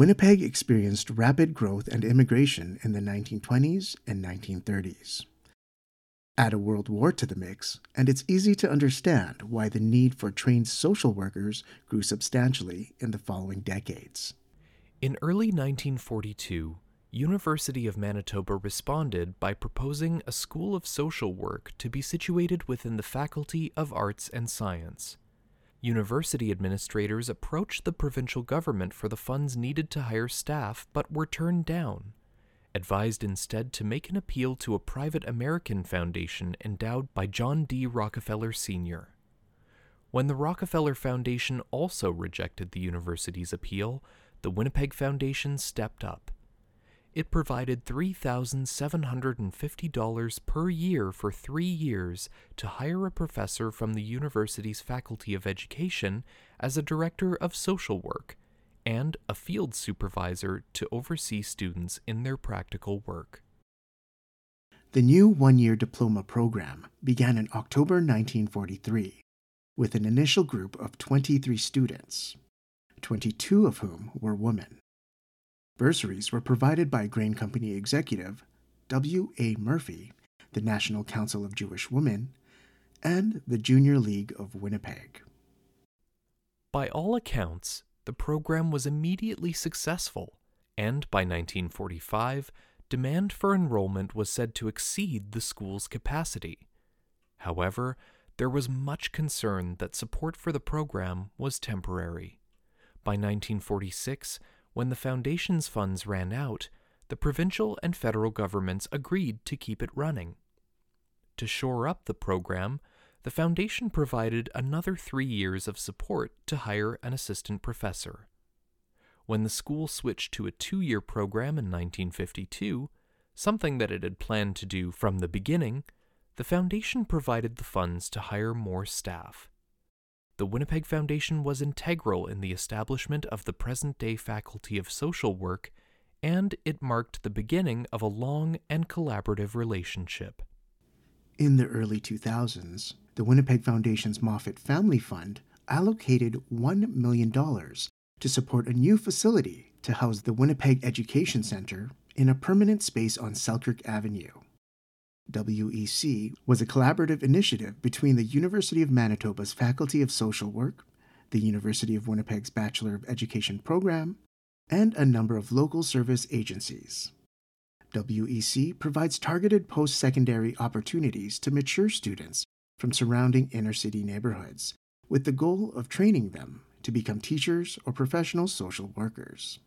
Winnipeg experienced rapid growth and immigration in the 1920s and 1930s. Add a world war to the mix, and it's easy to understand why the need for trained social workers grew substantially in the following decades. In early 1942, University of Manitoba responded by proposing a School of Social Work to be situated within the Faculty of Arts and Science. University administrators approached the provincial government for the funds needed to hire staff but were turned down, advised instead to make an appeal to a private American foundation endowed by John D. Rockefeller Sr. When the Rockefeller Foundation also rejected the university's appeal, the Winnipeg Foundation stepped up it provided $3,750 per year for three years to hire a professor from the university's Faculty of Education as a director of social work and a field supervisor to oversee students in their practical work. The new one year diploma program began in October 1943 with an initial group of 23 students, 22 of whom were women. Bursaries were provided by grain company executive W. A. Murphy, the National Council of Jewish Women, and the Junior League of Winnipeg. By all accounts, the program was immediately successful, and by 1945, demand for enrollment was said to exceed the school's capacity. However, there was much concern that support for the program was temporary. By 1946, when the Foundation's funds ran out, the provincial and federal governments agreed to keep it running. To shore up the program, the Foundation provided another three years of support to hire an assistant professor. When the school switched to a two year program in 1952, something that it had planned to do from the beginning, the Foundation provided the funds to hire more staff the Winnipeg Foundation was integral in the establishment of the present day Faculty of Social Work, and it marked the beginning of a long and collaborative relationship. In the early 2000s, the Winnipeg Foundation's Moffat Family Fund allocated $1 million to support a new facility to house the Winnipeg Education Center in a permanent space on Selkirk Avenue. WEC was a collaborative initiative between the University of Manitoba's Faculty of Social Work, the University of Winnipeg's Bachelor of Education program, and a number of local service agencies. WEC provides targeted post secondary opportunities to mature students from surrounding inner city neighborhoods with the goal of training them to become teachers or professional social workers.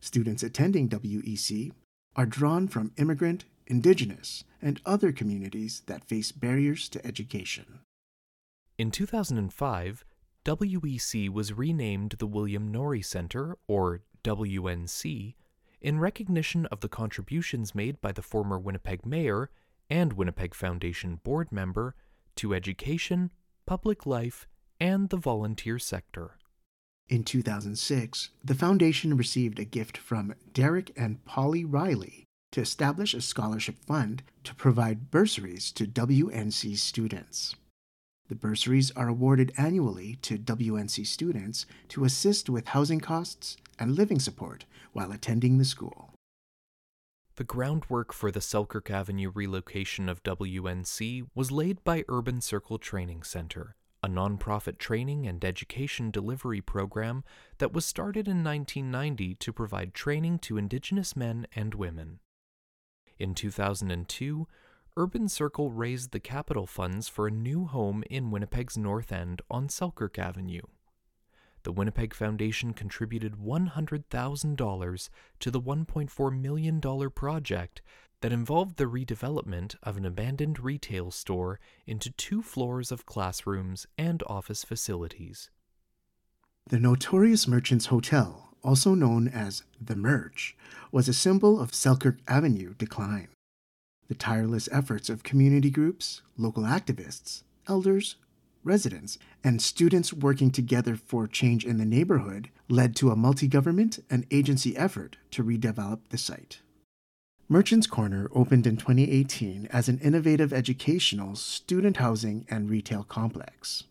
Students attending WEC are drawn from immigrant Indigenous, and other communities that face barriers to education. In 2005, WEC was renamed the William Norrie Center, or WNC, in recognition of the contributions made by the former Winnipeg Mayor and Winnipeg Foundation board member to education, public life, and the volunteer sector. In 2006, the foundation received a gift from Derek and Polly Riley to establish a scholarship fund to provide bursaries to WNC students. The bursaries are awarded annually to WNC students to assist with housing costs and living support while attending the school. The groundwork for the Selkirk Avenue relocation of WNC was laid by Urban Circle Training Center, a nonprofit training and education delivery program that was started in 1990 to provide training to Indigenous men and women. In 2002, Urban Circle raised the capital funds for a new home in Winnipeg's North End on Selkirk Avenue. The Winnipeg Foundation contributed $100,000 to the $1.4 million project that involved the redevelopment of an abandoned retail store into two floors of classrooms and office facilities. The notorious Merchants Hotel also known as the Merch, was a symbol of Selkirk Avenue decline. The tireless efforts of community groups, local activists, elders, residents, and students working together for change in the neighborhood led to a multi government and agency effort to redevelop the site. Merchants Corner opened in 2018 as an innovative educational, student housing, and retail complex.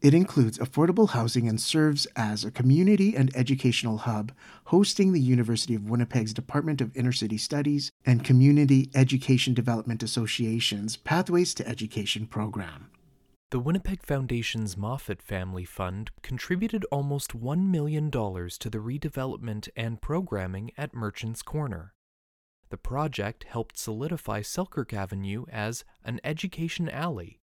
It includes affordable housing and serves as a community and educational hub, hosting the University of Winnipeg's Department of Inner City Studies and Community Education Development Association's Pathways to Education program. The Winnipeg Foundation's Moffat Family Fund contributed almost $1 million to the redevelopment and programming at Merchants Corner. The project helped solidify Selkirk Avenue as an education alley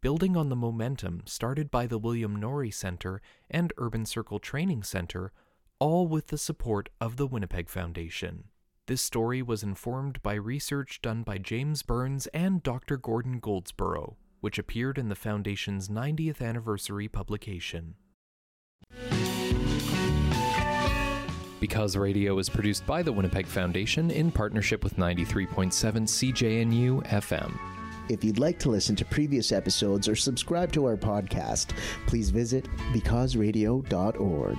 building on the momentum started by the William Norrie Center and Urban Circle Training Center, all with the support of the Winnipeg Foundation. This story was informed by research done by James Burns and Dr. Gordon Goldsborough, which appeared in the Foundation's 90th anniversary publication. Because Radio is produced by the Winnipeg Foundation in partnership with 93.7 CJNU FM. If you'd like to listen to previous episodes or subscribe to our podcast, please visit becauseradio.org.